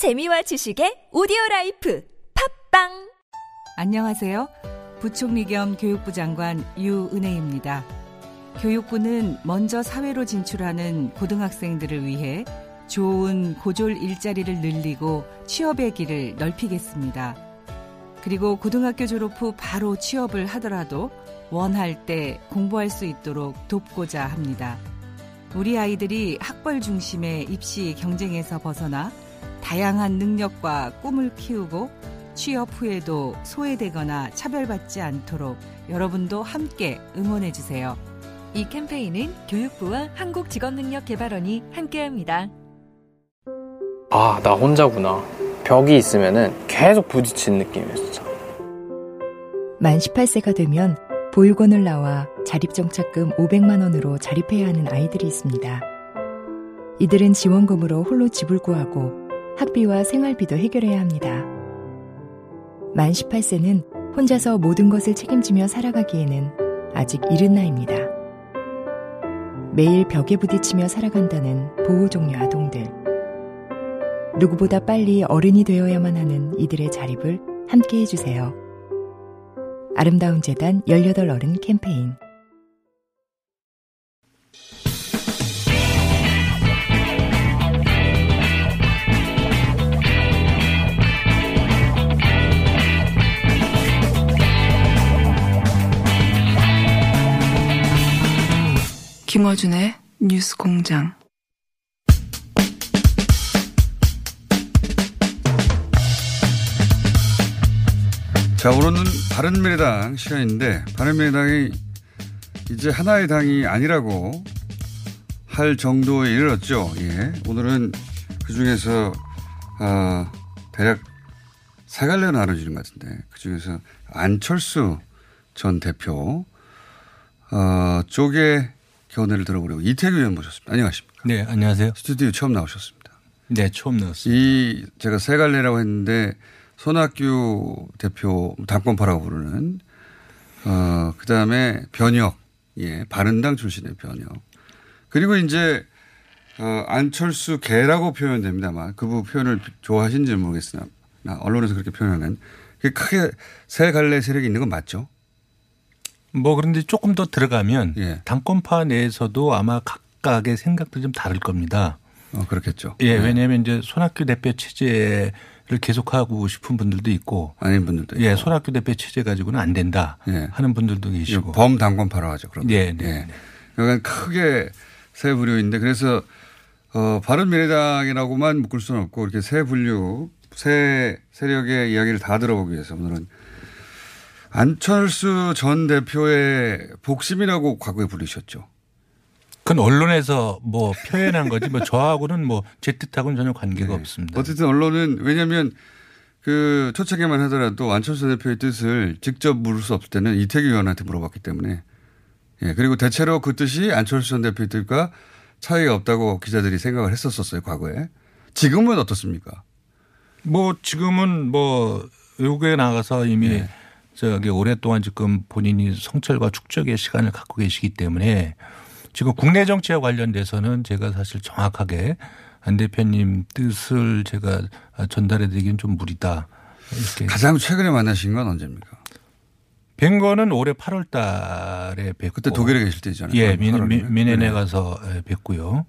재미와 지식의 오디오 life 팟빵 안녕하세요. 부총리 겸 교육부 장관 유은혜입니다. 교육부는 먼저 사회로 진출하는 고등학생들을 위해 좋은 고졸 일자리를 늘리고 취업의 길을 넓히겠습니다. 그리고 고등학교 졸업 후 바로 취업을 하더라도 원할 때 공부할 수 있도록 돕고자 합니다. 우리 아이들이 학벌 중심의 입시 경쟁에서 벗어나 다양한 능력과 꿈을 키우고 취업 후에도 소외되거나 차별받지 않도록 여러분도 함께 응원해 주세요. 이 캠페인은 교육부와 한국직업능력개발원이 함께합니다. 아, 나 혼자구나. 벽이 있으면은 계속 부딪히는 느낌이에요, 진짜. 만 18세가 되면 보육원을 나와 자립정착금 500만 원으로 자립해야 하는 아이들이 있습니다. 이들은 지원금으로 홀로 집을 구하고 학비와 생활비도 해결해야 합니다. 만 18세는 혼자서 모든 것을 책임지며 살아가기에는 아직 이른 나이입니다. 매일 벽에 부딪히며 살아간다는 보호종료 아동들. 누구보다 빨리 어른이 되어야만 하는 이들의 자립을 함께 해주세요. 아름다운 재단 18 어른 캠페인 김어준의 뉴스 공장. 자, 오늘은 바른미래당 시간인데, 바른미래당이 이제 하나의 당이 아니라고 할 정도에 이르렀죠. 예. 오늘은 그 중에서, 아, 대략 세 갈래로 나눠지는 것 같은데, 그 중에서 안철수 전 대표, 어, 쪽에 견해를 들어보려고 이태규 의원 모셨습니다. 안녕하십니까. 네, 안녕하세요. 스튜디오 처음 나오셨습니다. 네, 처음 나왔습니다. 이 제가 세 갈래라고 했는데 손학규 대표 당권파라고 부르는 어 그다음에 변혁 예 바른당 출신의 변혁 그리고 이제 어 안철수 개라고 표현됩니다만 그부 표현을 좋아하시는지 는 모르겠으나 언론에서 그렇게 표현하는 크게 세 갈래 세력이 있는 건 맞죠? 뭐 그런데 조금 더 들어가면 예. 당권파 내에서도 아마 각각의 생각도 좀 다를 겁니다. 어 그렇겠죠. 예, 네. 왜냐하면 이제 손학규 대표 체제를 계속하고 싶은 분들도 있고 아닌 분들도 예, 있고. 손학규 대표 체제 가지고는 안 된다 예. 하는 분들도 계시고 범당권파라고 하죠. 그러면. 예, 네, 예. 네. 그러니까 크게 세 부류인데 그래서 어, 바른미래당이라고만 묶을 수는 없고 이렇게 세 분류, 세 세력의 이야기를 다 들어보기 위해서 오늘은 안철수 전 대표의 복심이라고 과거에 부르셨죠. 그건 언론에서 뭐 표현한 거지 뭐 저하고는 뭐 제 뜻하고는 전혀 관계가 네. 없습니다. 어쨌든 언론은 왜냐하면 그 초창기만 하더라도 안철수 대표의 뜻을 직접 물을 수 없을 때는 이태규 의원한테 물어봤기 때문에 예 그리고 대체로 그 뜻이 안철수 전 대표의 뜻과 차이가 없다고 기자들이 생각을 했었었어요 과거에 지금은 어떻습니까? 뭐 지금은 뭐 외국에 나가서 이미 네. 저기 오랫동안 지금 본인이 성찰과 축적의 시간을 갖고 계시기 때문에 지금 국내 정치와 관련돼서는 제가 사실 정확하게 안 대표님 뜻을 제가 전달해 드리기는 좀 무리다. 이렇게 가장 최근에 만나신 건 언제입니까? 뵌 거는 올해 8월 달에 뵙고 그때 독일에 계실 때잖아요. 예, 민, 8월이면. 민, 민해내 네. 가서 예, 뵙고요.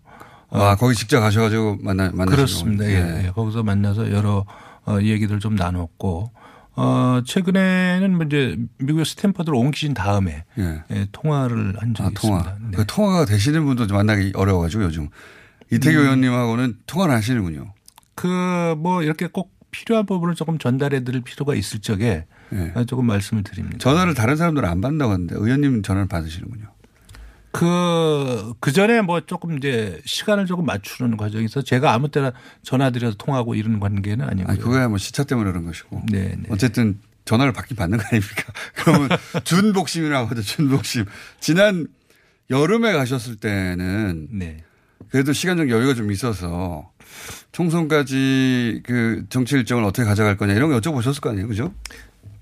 아 거기 직접 가셔 가지고 만나 만나신 그렇습니다. 예. 예. 거기서 만나서 여러 어, 얘기들 좀 나눴고 어, 최근에는 뭐 이제 미국 스탠퍼드로 옮기신 다음에 예. 예, 통화를 한 적이 아, 통화. 있습니다. 네. 그 통화가 되시는 분도 좀 만나기 어려워가지고 요즘 이태규 음. 의원님하고는 통화를 하시는군요. 그 뭐 이렇게 꼭 필요한 부분을 조금 전달해 드릴 필요가 있을 적에 예. 조금 말씀을 드립니다. 전화를 다른 사람들은 안 받는다고 하는데 의원님 전화를 받으시는군요. 그, 그 전에 뭐 조금 이제 시간을 조금 맞추는 과정에서 제가 아무 때나 전화드려서 통하고 이런 관계는 아니고요. 아니 그거야 뭐 시차 때문에 그런 것이고. 네, 네. 어쨌든 전화를 받긴 받는 거 아닙니까? 그러면 준복심이라고 하죠. 준복심. 지난 여름에 가셨을 때는 네. 그래도 시간적 여유가 좀 있어서 총선까지 그 정치 일정을 어떻게 가져갈 거냐 이런 거 여쭤보셨을 거 아니에요. 그죠?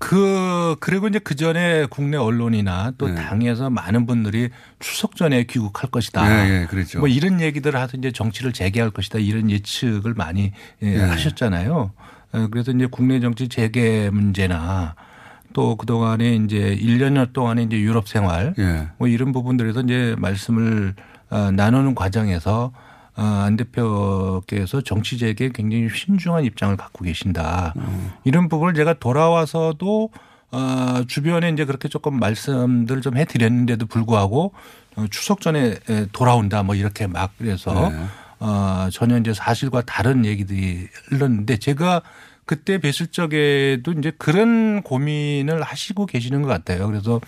그 그리고 이제 그 전에 국내 언론이나 또 네. 당에서 많은 분들이 추석 전에 귀국할 것이다. 예, 예, 그렇죠. 뭐 이런 얘기들을 하서 이제 정치를 재개할 것이다 이런 예측을 많이 예, 예. 하셨잖아요. 어, 그래서 이제 국내 정치 재개 문제나 또 그동안에 이제 1년여 동안에 이제 유럽 생활 예. 뭐 이런 부분들에서 이제 말씀을 어, 나누는 과정에서 어, 안 대표께서 정치 재개에 굉장히 신중한 입장을 갖고 계신다. 이런 부분을 제가 돌아와서도 어, 주변에 이제 그렇게 조금 말씀들을 좀 해드렸는데도 불구하고 어, 추석 전에 에, 돌아온다 뭐 이렇게 막 그래서 네. 어, 전혀 이제 사실과 다른 얘기들이 흘렀는데 제가 그때 뵀을 적에도 이제 그런 고민을 하시고 계시는 것 같아요. 그래서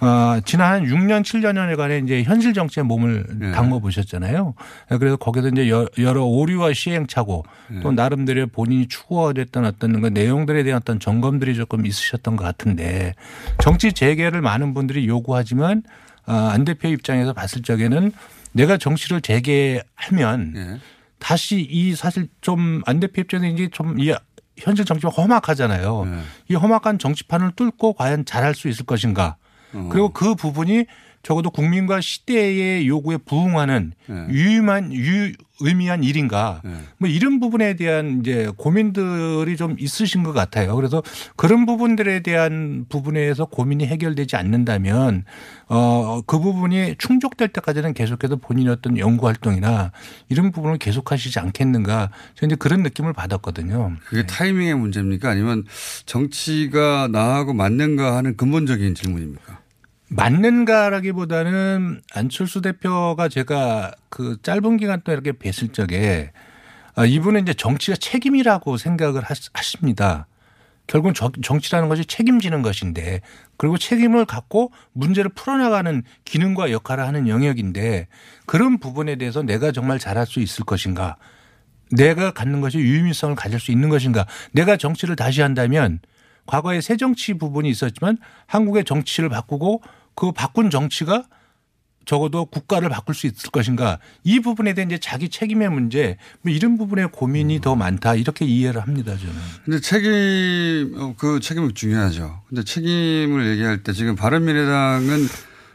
어, 지난 한 6년, 7년여간에 이제 현실 정치에 몸을 네. 담궈 보셨잖아요. 그래서 거기서 이제 여- 여러 오류와 시행착오 네. 또 나름대로 본인이 추구하겠다는 어떤 그 내용들에 대한 어떤 점검들이 조금 있으셨던 것 같은데 정치 재개를 많은 분들이 요구하지만 어, 안 대표 입장에서 봤을 적에는 내가 정치를 재개하면 예. 다시 이 사실 좀 안 대표 입장에서 이제 좀이 현실 정치가 험악하잖아요. 네. 이 험악한 정치판을 뚫고 과연 잘할 수 있을 것인가. 어. 그리고 그 부분이 적어도 국민과 시대의 요구에 부응하는 네. 유의만 유 의미한 일인가. 네. 뭐 이런 부분에 대한 이제 고민들이 좀 있으신 것 같아요. 그래서 그런 부분들에 대한 부분에서 고민이 해결되지 않는다면 어그 부분이 충족될 때까지는 계속해서 본인의 어떤 연구 활동이나 이런 부분을 계속하시지 않겠는가. 저는 이제 그런 느낌을 받았거든요. 그게 타이밍의 문제입니까? 아니면 정치가 나하고 맞는가 하는 근본적인 질문입니까? 맞는가라기보다는 안철수 대표가 제가 그 짧은 기간 동안 이렇게 뵀을 적에 아, 이분은 이제 정치가 책임이라고 생각을 하- 하십니다. 결국은 정- 정치라는 것이 책임지는 것인데 그리고 책임을 갖고 문제를 풀어나가는 기능과 역할을 하는 영역인데 그런 부분에 대해서 내가 정말 잘할 수 있을 것인가 내가 갖는 것이 유의미성을 가질 수 있는 것인가 내가 정치를 다시 한다면 과거에 새 정치 부분이 있었지만 한국의 정치를 바꾸고 그 바꾼 정치가 적어도 국가를 바꿀 수 있을 것인가 이 부분에 대한 이제 자기 책임의 문제 뭐 이런 부분에 고민이 더 많다 이렇게 이해를 합니다 저는. 근데 책임, 어, 그 책임이 중요하죠. 근데 책임을 얘기할 때 지금 바른미래당은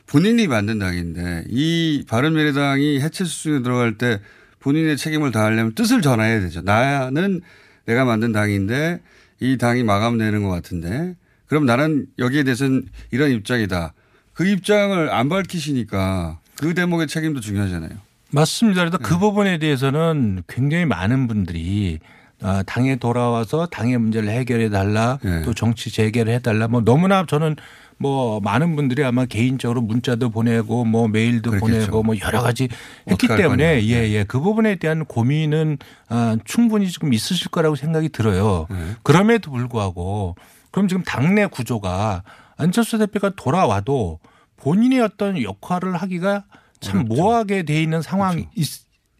본인이 만든 당인데 이 바른미래당이 해체 수준에 들어갈 때 본인의 책임을 다하려면 뜻을 전해야 되죠. 나는 내가 만든 당인데 이 당이 마감되는 것 같은데 그럼 나는 여기에 대해서는 이런 입장이다. 그 입장을 안 밝히시니까 그 대목의 책임도 중요하잖아요. 맞습니다. 그래서 그 부분에 대해서는 굉장히 많은 분들이 아, 당에 돌아와서 당의 문제를 해결해 달라 네. 또 정치 재개를 해 달라 뭐 너무나 저는 뭐 많은 분들이 아마 개인적으로 문자도 보내고 뭐 메일도 그렇겠죠. 보내고 뭐 여러 가지 했기. 때문에 네. 예, 예. 그 부분에 대한 고민은 아, 충분히 지금 있으실 거라고 생각이 들어요. 네. 그럼에도 불구하고 그럼 지금 당내 구조가 안철수 대표가 돌아와도 본인의 어떤 역할을 하기가 참 어렵죠. 모호하게 돼 있는 상황이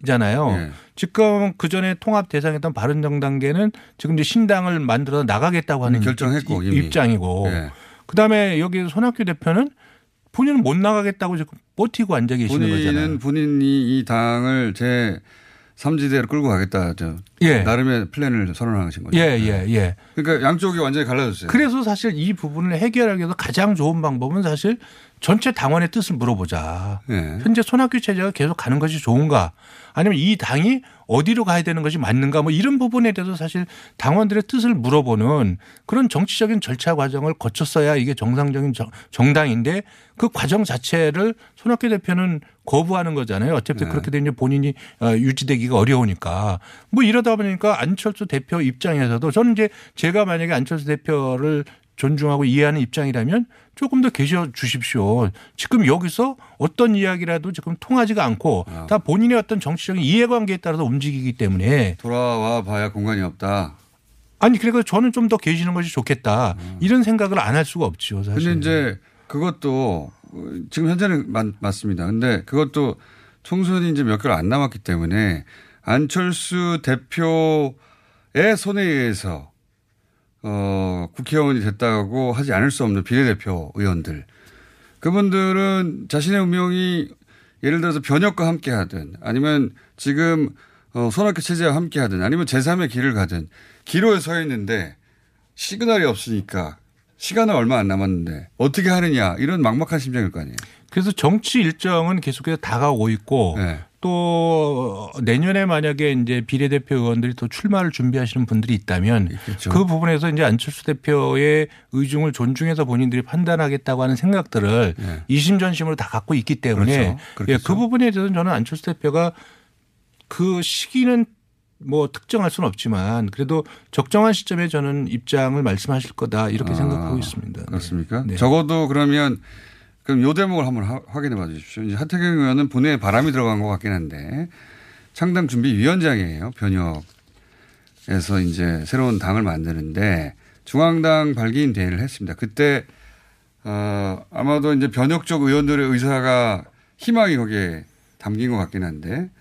있잖아요. 예. 지금 그 전에 통합 대상이었던 바른정당계는 지금 이제 신당을 만들어 나가겠다고 하는 결정했고, 이-. 입장이고 예. 그다음에 여기 손학규 대표는 본인은 못 나가겠다고 지금 버티고 앉아 계시는 거잖아요. 본인은 본인이 이 당을 제 3지대로 끌고 가겠다. 저 예. 나름의 플랜을 선언하신 거죠. 예, 예, 예. 그러니까 양쪽이 완전히 갈라졌어요. 그래서 사실 이 부분을 해결하기 위해서 가장 좋은 방법은 사실 전체 당원의 뜻을 물어보자. 예. 현재 손학규 체제가 계속 가는 것이 좋은가 아니면 이 당이 어디로 가야 되는 것이 맞는가 뭐 이런 부분에 대해서 사실 당원들의 뜻을 물어보는 그런 정치적인 절차 과정을 거쳤어야 이게 정상적인 정- 정당인데 그 과정 자체를 손학규 대표는 거부하는 거잖아요. 어차피 네. 그렇게 되면 본인이 어, 유지되기가 어려우니까 뭐 이러다 보니까 안철수 대표 입장에서도 저는 이제 제가 만약에 안철수 대표를 존중하고 이해하는 입장이라면 조금 더 계셔 주십시오. 지금 여기서 어떤 이야기라도 지금 통하지가 않고 아. 다 본인의 어떤 정치적인 이해관계에 따라서 움직이기 때문에 돌아와 봐야 공간이 없다. 아니 그래서 저는 좀 더 계시는 것이 좋겠다 이런 생각을 안 할 수가 없죠. 사실. 근데 이제 그것도 어, 지금 현재는 맞, 맞습니다. 근데 그것도 총선이 이제 몇 개월 안 남았기 때문에 안철수 대표의 손에 의해서 어, 국회의원이 됐다고 하지 않을 수 없는 비례대표 의원들. 그분들은 자신의 운명이 예를 들어서 변혁과 함께 하든 아니면 지금 어, 손학규 체제와 함께 하든 아니면 제3의 길을 가든 기로에 서 있는데 시그널이 없으니까 시간은 얼마 안 남았는데 어떻게 하느냐 이런 막막한 심정일 거 아니에요. 그래서 정치 일정은 계속해서 다가오고 있고 네. 또 내년에 만약에 이제 비례대표 의원들이 또 출마를 준비하시는 분들이 있다면 있겠죠. 그 부분에서 이제 안철수 대표의 의중을 존중해서 본인들이 판단하겠다고 하는 생각들을 네. 이심전심으로 다 갖고 있기 때문에 그렇죠. 예. 그 부분에 대해서는 저는 안철수 대표가 그 시기는 뭐 특정할 수는 없지만 그래도 적정한 시점에 저는 입장을 말씀하실 거다 이렇게 아, 생각하고 있습니다. 네. 그렇습니까? 네. 적어도 그러면 그럼 요 대목을 한번 하- 확인해 봐 주십시오. 이제 하태경 의원은 본회에 바람이 들어간 것 같긴 한데 창당 준비 위원장이에요. 변혁에서 이제 새로운 당을 만드는데 중앙당 발기인 대회를 했습니다. 그때 어, 아마도 이제 변혁 쪽 의원들의 의사가 희망이 거기에 담긴 것 같긴 한데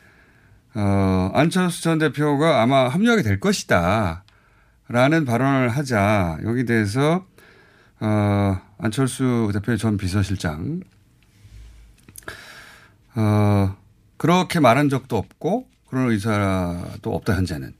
어, 안철수 전 대표가 아마 합류하게 될 것이다. 라는 발언을 하자 여기 대해서 어, 안철수 대표의 전 비서실장 어, 그렇게 말한 적도 없고 그런 의사도 없다 현재는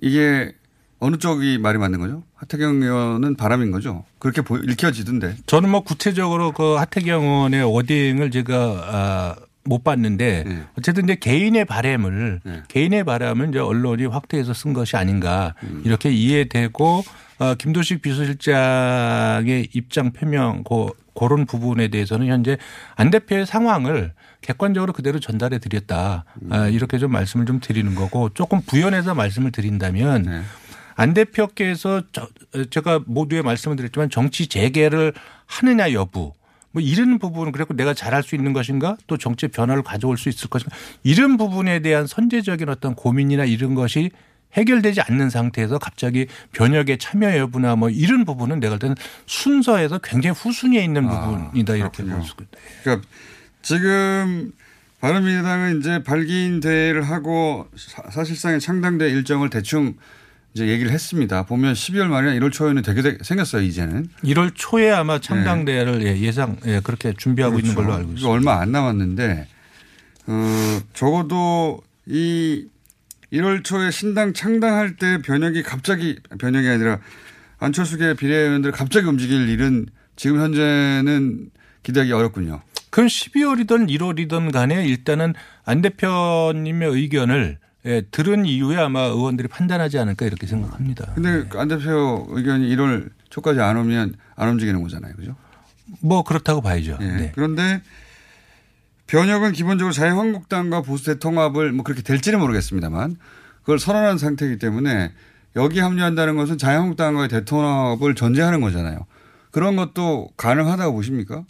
이게 어느 쪽이 말이 맞는 거죠? 하태경 의원은 바람인 거죠? 그렇게 보, 읽혀지던데. 저는 뭐 구체적으로 그 하태경 의원의 워딩을 제가 아, 못 봤는데 네. 어쨌든 이제 개인의 바램을 네. 개인의 바람을 이제 언론이 확대해서 쓴 것이 아닌가 음. 이렇게 이해되고 어, 김도식 비서실장의 입장 표명 고, 그런 부분에 대해서는 현재 안 대표의 상황을 객관적으로 그대로 전달해 드렸다 음. 아, 이렇게 좀 말씀을 좀 드리는 거고 조금 부연해서 말씀을 드린다면 네. 안 대표께서 저- 제가 모두에 말씀을 드렸지만 정치 재개를 하느냐 여부 뭐 이런 부분은 그래고 내가 잘할 수 있는 것인가 또 정치 변화를 가져올 수 있을 것인가 이런 부분에 대한 선제적인 어떤 고민이나 이런 것이 해결되지 않는 상태에서 갑자기 변혁의 참여 여부나 뭐 이런 부분은 내가 볼 때는 순서에서 굉장히 후순위에 있는 아, 부분이다 이렇게 그렇군요. 볼수 있다. 그러니까 지금 바른미래당은 이제 발기인 대회를 하고 사- 사실상의 창당대 일정을 대충 이제 얘기를 했습니다. 보면 12월 말이나 1월 초에는 되게 되- 생겼어요, 이제는. 1월 초에 아마 창당대회를 예, 예상 예, 그렇게 준비하고 있는 걸로 알고 있습니다. 얼마 안 남았는데, 어, 적어도 이 1월 초에 신당 창당할 때 변혁이 갑자기, 변혁이 아니라 안철수계 비례의원들 갑자기 움직일 일은 지금 현재는 기대하기 어렵군요. 그럼 12월이든 1월이든 간에 일단은 안 대표님의 의견을 예, 들은 이후에 아마 의원들이 판단하지 않을까 이렇게 생각합니다. 근데 그안 대표 의견이 1월 초까지 안 오면 안 움직이는 거잖아요. 그죠? 뭐 그렇다고 봐야죠. 예. 네. 그런데 변혁은 기본적으로 자유한국당과 보수 대통합을 뭐 그렇게 될지는 모르겠습니다만 그걸 선언한 상태이기 때문에 여기 합류한다는 것은 자유한국당과의 대통합을 전제하는 거잖아요. 그런 것도 가능하다고 보십니까?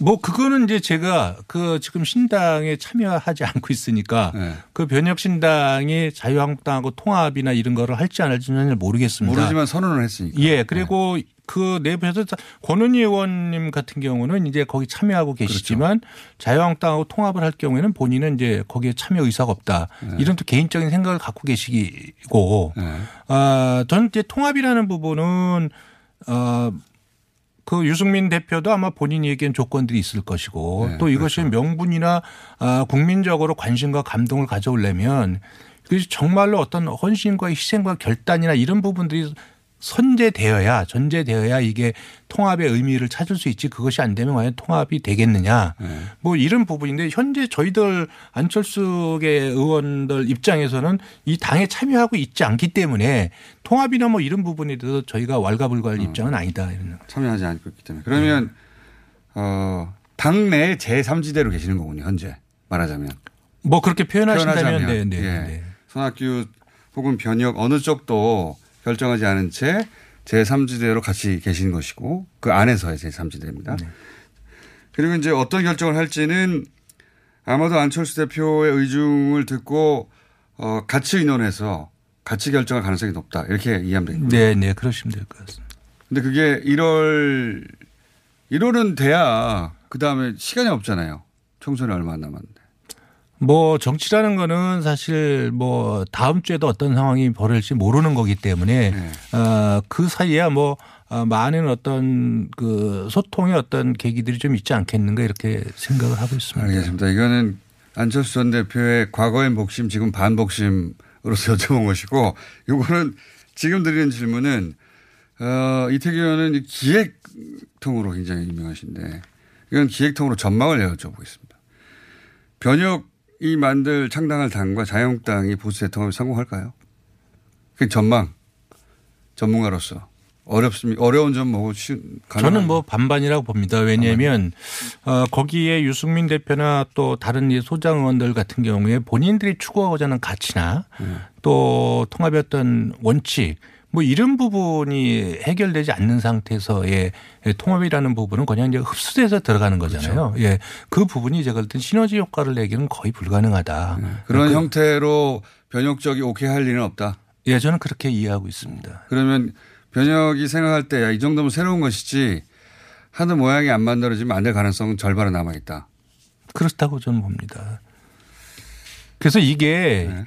뭐 그거는 이제 제가 그 지금 신당에 참여하지 않고 있으니까 네. 그 변혁 신당이 자유한국당하고 통합이나 이런 거를 할지 안 할지는 잘 모르겠습니다. 모르지만 선언을 했으니까. 예, 그리고 그 내부에서 권은희 의원님 같은 경우는 이제 거기 참여하고 계시지만 그렇죠. 자유한국당하고 통합을 할 경우에는 본인은 이제 거기에 참여 의사가 없다. 이런 또 개인적인 생각을 갖고 계시고, 네. 아, 저는 이제 통합이라는 부분은 어, 그 유승민 대표도 아마 본인이 얘기한 조건들이 있을 것이고 네, 또 이것이 명분이나 아, 국민적으로 관심과 감동을 가져오려면 그것이 정말로 어떤 헌신과 희생과 결단이나 이런 부분들이 선제되어야 전제되어야 이게 통합의 의미를 찾을 수 있지 그것이 안 되면 과연 통합이 되겠느냐 네. 뭐 이런 부분인데 현재 저희들 안철수계 의원들 입장에서는 이 당에 참여하고 있지 않기 때문에 통합이나 뭐 이런 부분에 대해서 저희가 왈가불가할 입장은 아니다 이런 참여하지 않고 있기 때문에. 그러면 어, 당내 제3지대로 계시는 거군요. 현재 말하자면. 뭐 그렇게 표현하신다면 표현하자면. 네, 네, 예. 네. 손학규 혹은 변혁 어느 쪽도 결정하지 않은 채 제3지대로 같이 계신 것이고 그 안에서의 제3지대입니다. 네. 그리고 이제 어떤 결정을 할지는 아마도 안철수 대표의 의중을 듣고 어, 같이 의논해서 같이 결정할 가능성이 높다. 이렇게 이해하면 되겠군요. 네, 네, 그러시면 될 것 같습니다. 근데 그게 1월 1월은 돼야 그 다음에 시간이 없잖아요. 총선이 얼마 안 남았는데. 뭐 정치라는 거는 사실 뭐 다음 주에도 어떤 상황이 벌어질지 모르는 거기 때문에 네. 어, 그 사이에 뭐 어, 많은 어떤 그 소통의 어떤 계기들이 좀 있지 않겠는가 이렇게 생각을 하고 있습니다. 알겠습니다. 이거는 안철수 전 대표의 과거의 복심, 지금 반복심으로서 여쭤본 것이고, 요거는 지금 드리는 질문은, 어, 이태규 의원은 기획통으로 굉장히 유명하신데 이건 기획통으로 전망을 여쭤보겠습니다. 변혁 이 만들 창당할 당과 자유한국당이 보수 대통합에 성공할까요? 그 전망 전문가로서 어렵습니까? 어려운 점 뭐고 저는 뭐 반반이라고 봅니다. 왜냐하면 어, 거기에 유승민 대표나 또 다른 소장 의원들 같은 경우에 본인들이 추구하고자 하는 가치나 음. 또 통합의 어떤 원칙 뭐 이런 부분이 해결되지 않는 상태에서의 통합이라는 부분은 그냥 이제 흡수돼서 들어가는 거잖아요. 그렇죠. 예. 그 부분이 제가 볼땐 시너지 효과를 내기는 거의 불가능하다. 그런 그, 형태로 변혁적이 오케이 할 일은 없다. 예, 저는 그렇게 이해하고 있습니다. 그러면 변혁이 생각할 때이 정도면 새로운 것이지 하는 모양이 안 만들어지면 안 될 가능성은 절반은 남아 있다. 그렇다고 저는 봅니다. 그래서 이게 네.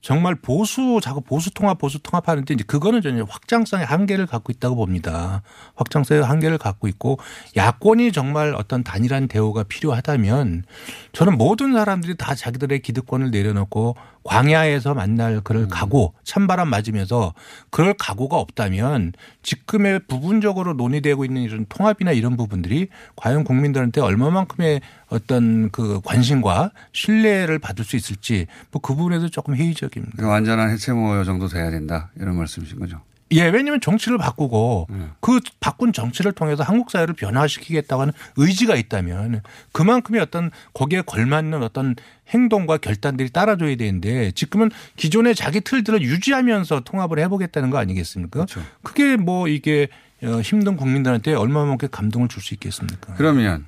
정말 보수 자꾸 보수 통합 보수 통합하는데 이제 그거는 전혀 확장성의 한계를 갖고 있다고 봅니다. 확장성의 한계를 갖고 있고 야권이 정말 어떤 단일한 대우가 필요하다면 저는 모든 사람들이 다 자기들의 기득권을 내려놓고 광야에서 만날 그럴 음. 각오 찬바람 맞으면서 그럴 각오가 없다면 지금의 부분적으로 논의되고 있는 이런 통합이나 이런 부분들이 과연 국민들한테 얼마만큼의 어떤 그 관심과 신뢰를 받을 수 있을지 뭐 그 부분에서 조금 회의적입니다. 완전한 해체 모여 정도 돼야 된다 이런 말씀이신 거죠. 예, 왜냐하면 정치를 바꾸고 음. 그 바꾼 정치를 통해서 한국 사회를 변화시키겠다고 하는 의지가 있다면 그만큼의 어떤 거기에 걸맞는 어떤 행동과 결단들이 따라줘야 되는데 지금은 기존의 자기 틀들을 유지하면서 통합을 해보겠다는 거 아니겠습니까? 그렇죠. 그게 뭐 이게 어, 힘든 국민들한테 얼마만큼 감동을 줄 수 있겠습니까? 그러면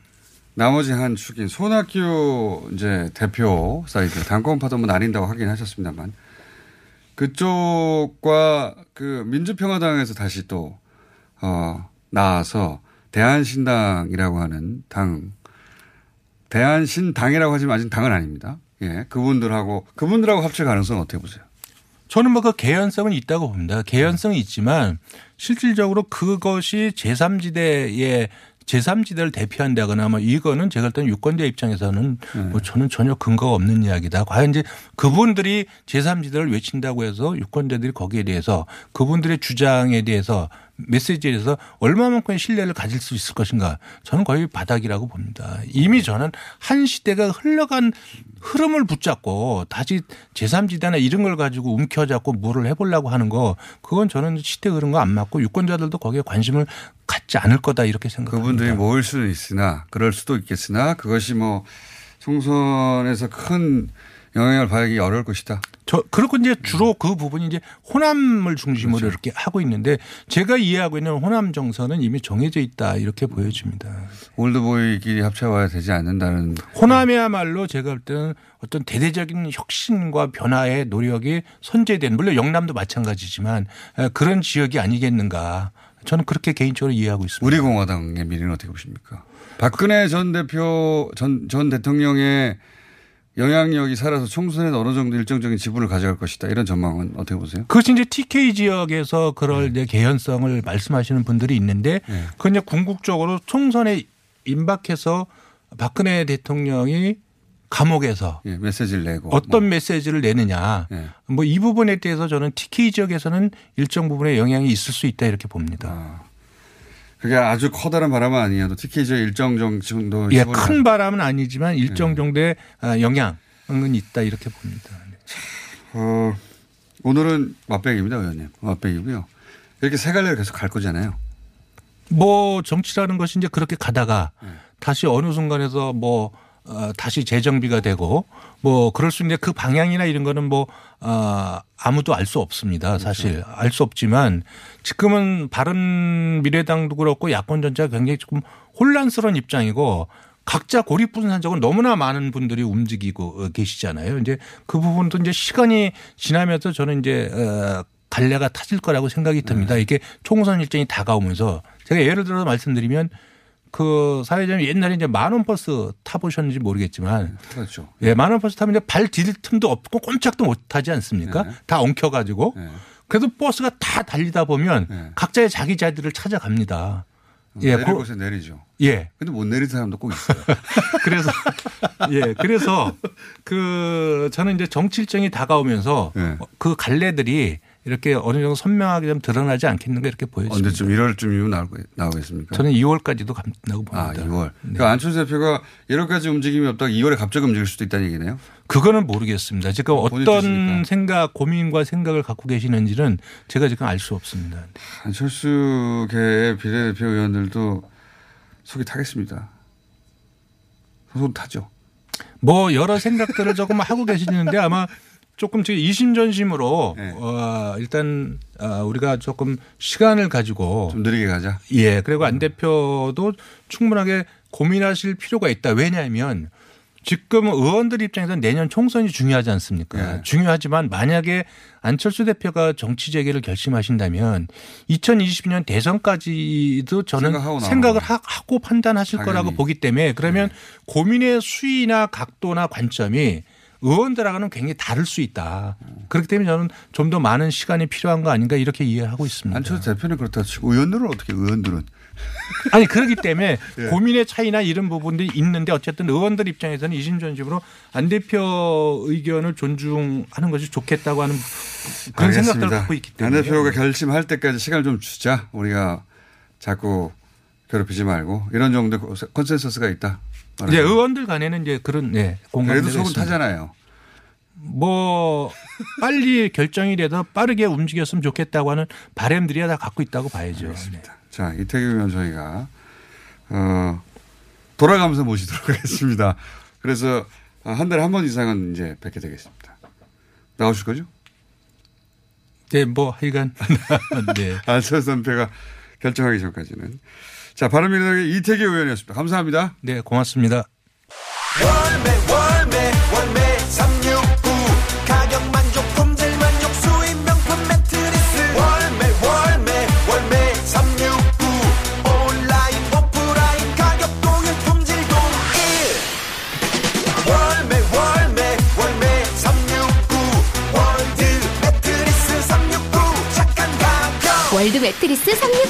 나머지 한 축인 손학규 이제 대표 사이드 당권 파도 뭐 나뉜다고 하긴 하셨습니다만 그쪽과 그 민주평화당에서 다시 또, 어, 나와서 대한신당이라고 하는 당, 대한신당이라고 하지만 아직 당은 아닙니다. 예. 그분들하고, 그분들하고 합칠 가능성은 어떻게 보세요? 저는 뭐 그 개연성은 있다고 봅니다. 개연성이 있지만 실질적으로 그것이 제3지대의 제3지대를 대표한다거나 뭐 이거는 제가 볼때는 유권자 입장에서는 네. 뭐 저는 전혀 근거가 없는 이야기다. 과연 이제 그분들이 제3지대를 외친다고 해서 유권자들이 거기에 대해서 그분들의 주장에 대해서 메시지에 대해서 얼마만큼의 신뢰를 가질 수 있을 것인가 저는 거의 바닥이라고 봅니다. 이미 저는 한 시대가 흘러간 흐름을 붙잡고 다시 제3지대나 이런 걸 가지고 움켜잡고 뭐를 해보려고 하는 거 그건 저는 시대 흐름 거안 맞고 유권자들도 거기에 관심을 갖지 않을 거다 이렇게 생각합니다. 그분들이 모일 수는 있으나 그럴 수도 있겠으나 그것이 뭐 총선에서 큰 영향을 받기 어려울 것이다. 저 그렇고 이제 주로 그 부분이 이제 호남을 중심으로 그렇죠. 이렇게 하고 있는데 제가 이해하고 있는 호남 정서는 이미 정해져 있다 이렇게 보여집니다. 올드보이끼리 합쳐와야 되지 않는다는. 호남이야말로 제가 볼 때는 어떤 대대적인 혁신과 변화의 노력이 선제된 물론 영남도 마찬가지지만 그런 지역이 아니겠는가. 저는 그렇게 개인적으로 이해하고 있습니다. 우리 공화당의 미래는 어떻게 보십니까? 박근혜 전 대표 전, 전 대통령의 영향력이 살아서 총선에 어느 정도 일정적인 지분을 가져갈 것이다. 이런 전망은 어떻게 보세요? 그것이 이제 TK 지역에서 그럴 네. 개연성을 말씀하시는 분들이 있는데 네. 그건 이제 궁극적으로 총선에 임박해서 박근혜 대통령이 감옥에서 예, 메시지를 내고 어떤 뭐. 메시지를 내느냐 예. 뭐이 부분에 대해서 저는 TK 지역에서는 일정 부분의 영향이 있을 수 있다 이렇게 봅니다. 아. 그게 아주 커다란 바람은 아니어도 특히 이제 일정 정도 예, 큰 바람은 아니지만 일정 예. 정도의 아, 영향은 있다 이렇게 봅니다. 네. 어, 오늘은 맛백입니다, 의원님. 맛백이고요. 이렇게 세 갈래를 계속 갈 거잖아요. 뭐 정치라는 것이 이제 그렇게 가다가 네. 다시 어느 순간에서 뭐 어, 다시 재정비가 되고 뭐 그럴 수 있는데 그 방향이나 이런 거는 뭐 어, 아무도 알 수 없습니다. 사실 그렇죠. 알수 없지만 지금은 바른 미래당도 그렇고 야권 전체가 굉장히 조금 혼란스러운 입장이고 각자 고립분산적으로 너무나 많은 분들이 움직이고 계시잖아요. 이제 그 부분도 이제 시간이 지나면서 저는 이제 어, 갈래가 타질 거라고 생각이 듭니다. 네. 이게 총선 일정이 다가오면서 제가 예를 들어서 말씀드리면 그 사회자님 옛날에 이제 만원 버스 타보셨는지 모르겠지만 그렇죠. 예, 만원 버스 타면 이제 발 디딜 틈도 없고 꼼짝도 못 하지 않습니까? 네. 다 엉켜가지고. 네. 그래도 버스가 다 달리다 보면 네. 각자의 자기 자리를 찾아갑니다. 어, 예, 내릴 곳에 내리죠. 예. 근데 못 내리는 사람도 꼭 있어요. 그래서 예, 그래서 그 저는 이제 정치 일정이 다가오면서 네. 그 갈래들이 이렇게 어느 정도 선명하게 좀 드러나지 않겠는가 이렇게 보여집니다. 언제쯤 1월쯤이면 나오고, 나오겠습니까? 저는 2월까지도 간다고 봅니다. 아, 2월. 네. 그러니까 안철수 대표가 1월까지 움직임이 없다가 2월에 갑자기 움직일 수도 있다는 얘기네요. 그거는 모르겠습니다. 지금 어떤 뜻이니까. 생각, 고민과 생각을 갖고 계시는지는 제가 지금 알 수 없습니다. 안철수계의 비례대표 의원들도 속이 타겠습니다. 속 타죠. 뭐 여러 생각들을 조금 하고 계시는데 아마 조금 지금 이심전심으로 네. 어, 일단 어, 우리가 조금 시간을 가지고 좀 느리게 가자. 예 그리고 안 대표도 충분하게 고민하실 필요가 있다. 왜냐하면 지금 의원들 입장에서는 내년 총선이 중요하지 않습니까? 예. 중요하지만 만약에 안철수 대표가 정치 재개를 결심하신다면 2022년 대선까지도 저는 생각을 나오고. 하- 하고 판단하실 당연히. 네. 거라고 보기 때문에 그러면 고민의 수위나 각도나 관점이 의원들하고는 굉장히 다를 수 있다. 그렇기 때문에 저는 좀 더 많은 시간이 필요한 거 아닌가 이렇게 이해하고 있습니다. 안철수 대표는 그렇다 치고 의원들은 어떻게 의원들은 아니 그렇기 때문에 예. 고민의 차이나 이런 부분들이 있는데 어쨌든 의원들 입장에서는 이심전심으로 안 대표 의견을 존중하는 것이 좋겠다고 하는 그런 생각들을 갖고 있기 안 때문에 대표가 결심할 때까지 시간을 좀 주자. 우리가 자꾸 괴롭히지 말고 이런 정도 consensus가 있다. 이제 의원들 간에는 이제 그런 네, 공감대가 그래도 속은. 타잖아요. 뭐 빨리 결정이 돼서 빠르게 움직였으면 좋겠다고 하는 바람들이야 다 갖고 있다고 봐야죠. 네. 자, 이태규 의원 저희가 어, 돌아가면서 모시도록 하겠습니다. 그래서 한 달에 한 번 이상은 이제 뵙게 되겠습니다. 나오실 거죠? 네, 뭐 하여간 네. 안철수 선배가 결정하기 전까지는. 자, 바른미래당의 이태규 의원이었습니다. 감사합니다. 네, 고맙습니다. 월매 월매 월매 369 가격 만족 품질 만족 수입 명품 매트리스 월매 월매 월매 369 온라인 오프라인 가격 동일 품질 동일 월매 월매 월매 369 월드 매트리스 369 착한 가격 월드 매트리스 369.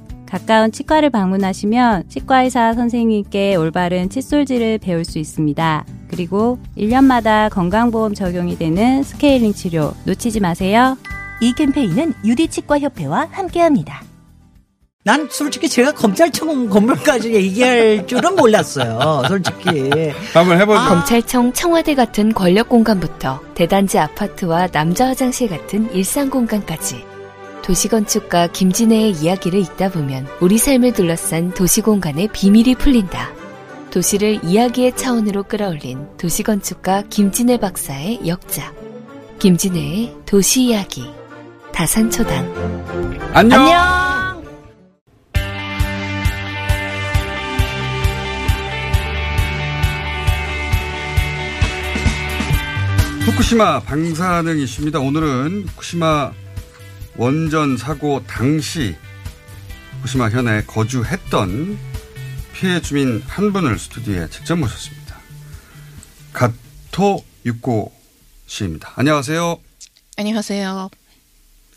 가까운 치과를 방문하시면 치과의사 선생님께 올바른 칫솔질을 배울 수 있습니다. 그리고 1년마다 건강보험 적용이 되는 스케일링 치료 놓치지 마세요. 이 캠페인은 유디치과협회와 함께합니다. 난 솔직히 제가 검찰청 건물까지 얘기할 줄은 몰랐어요. 솔직히. 한번 해보죠. 검찰청 청와대 같은 권력 공간부터 대단지 아파트와 남자 화장실 같은 일상 공간까지 도시건축가 김진애의 이야기를 읽다 보면 우리 삶을 둘러싼 도시공간의 비밀이 풀린다. 도시를 이야기의 차원으로 끌어올린 도시건축가 김진애 박사의 역작. 김진애의 도시 이야기. 다산초당. 안녕. 후쿠시마 방사능 이슈입니다. 오늘은 후쿠시마 원전 사고 당시 후쿠시마 현에 거주했던 피해 주민 한 분을 스튜디오에 직접 모셨습니다. 가토 육고 씨입니다. 안녕하세요. 안녕하세요.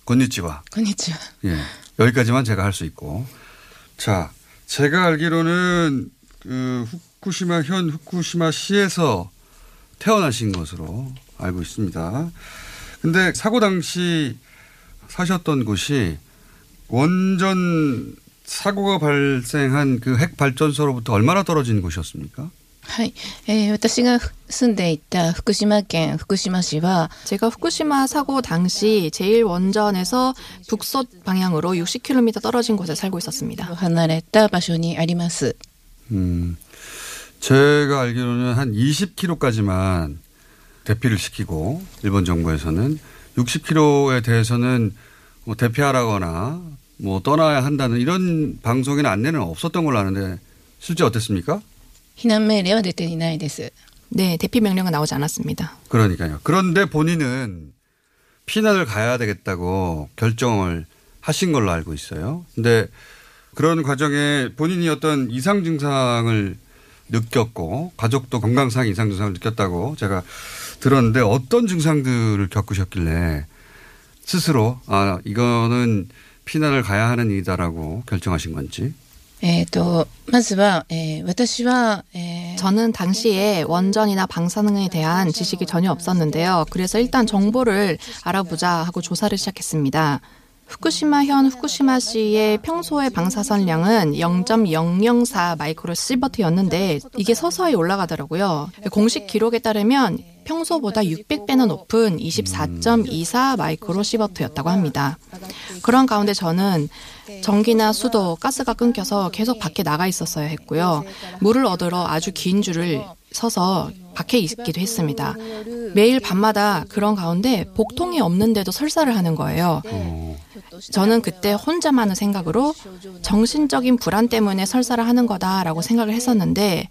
건니치와. 건니치와. 예. 여기까지만 제가 할 수 있고. 자, 제가 알기로는 그 후쿠시마 현 후쿠시마 시에서 태어나신 것으로 알고 있습니다. 근데 사고 당시 사셨던 곳이 원전 사고가 발생한 그 핵 발전소로부터 얼마나 떨어진 곳이었습니까? はい、えー私が住んでいた福島県福島市は 제가 후쿠시마 사고 당시 제1원전에서 북서 방향으로 60km 떨어진 곳에 살고 있었습니다. 離れた場所にあります。 음, 제가 알기로는 한 20km까지만 대피를 시키고 일본 정부에서는 60km에 대해서는 뭐 대피하라거나 뭐 떠나야 한다는 이런 방송이나 안내는 없었던 걸로 아는데 실제 어땠습니까? 희난 매례와 대태이나이데스. 네, 대피 명령은 나오지 않았습니다. 그러니까요. 그런데 본인은 피난을 가야 되겠다고 결정을 하신 걸로 알고 있어요. 근데 그런 과정에 본인이 어떤 이상 증상을 느꼈고 가족도 건강상 이상 증상을 느꼈다고 제가 들었는데 어떤 증상들을 겪으셨길래 스스로 아 이거는 피난을 가야 하는 일이다라고 결정하신 건지. えっ、と、まずは、えー私は、えー 저는 당시에 원전이나 방사능에 대한 지식이 전혀 없었는데요. 그래서 일단 정보를 알아보자 하고 조사를 시작했습니다. 후쿠시마현 후쿠시마시의 평소의 방사선량은 0.004 마이크로 시버트였는데 이게 서서히 올라가더라고요. 공식 기록에 따르면 평소보다 600배나 높은 24.24 마이크로 시버트였다고 합니다. 그런 가운데 저는 전기나 수도, 가스가 끊겨서 계속 밖에 나가 있었어야 했고요. 물을 얻으러 아주 긴 줄을 서서 밖에 있기도 했습니다. 매일 밤마다 그런 가운데 복통이 없는데도 설사를 하는 거예요. 저는 그때 혼자만의 생각으로 정신적인 불안 때문에 설사를 하는 거다라고 생각을 했었는데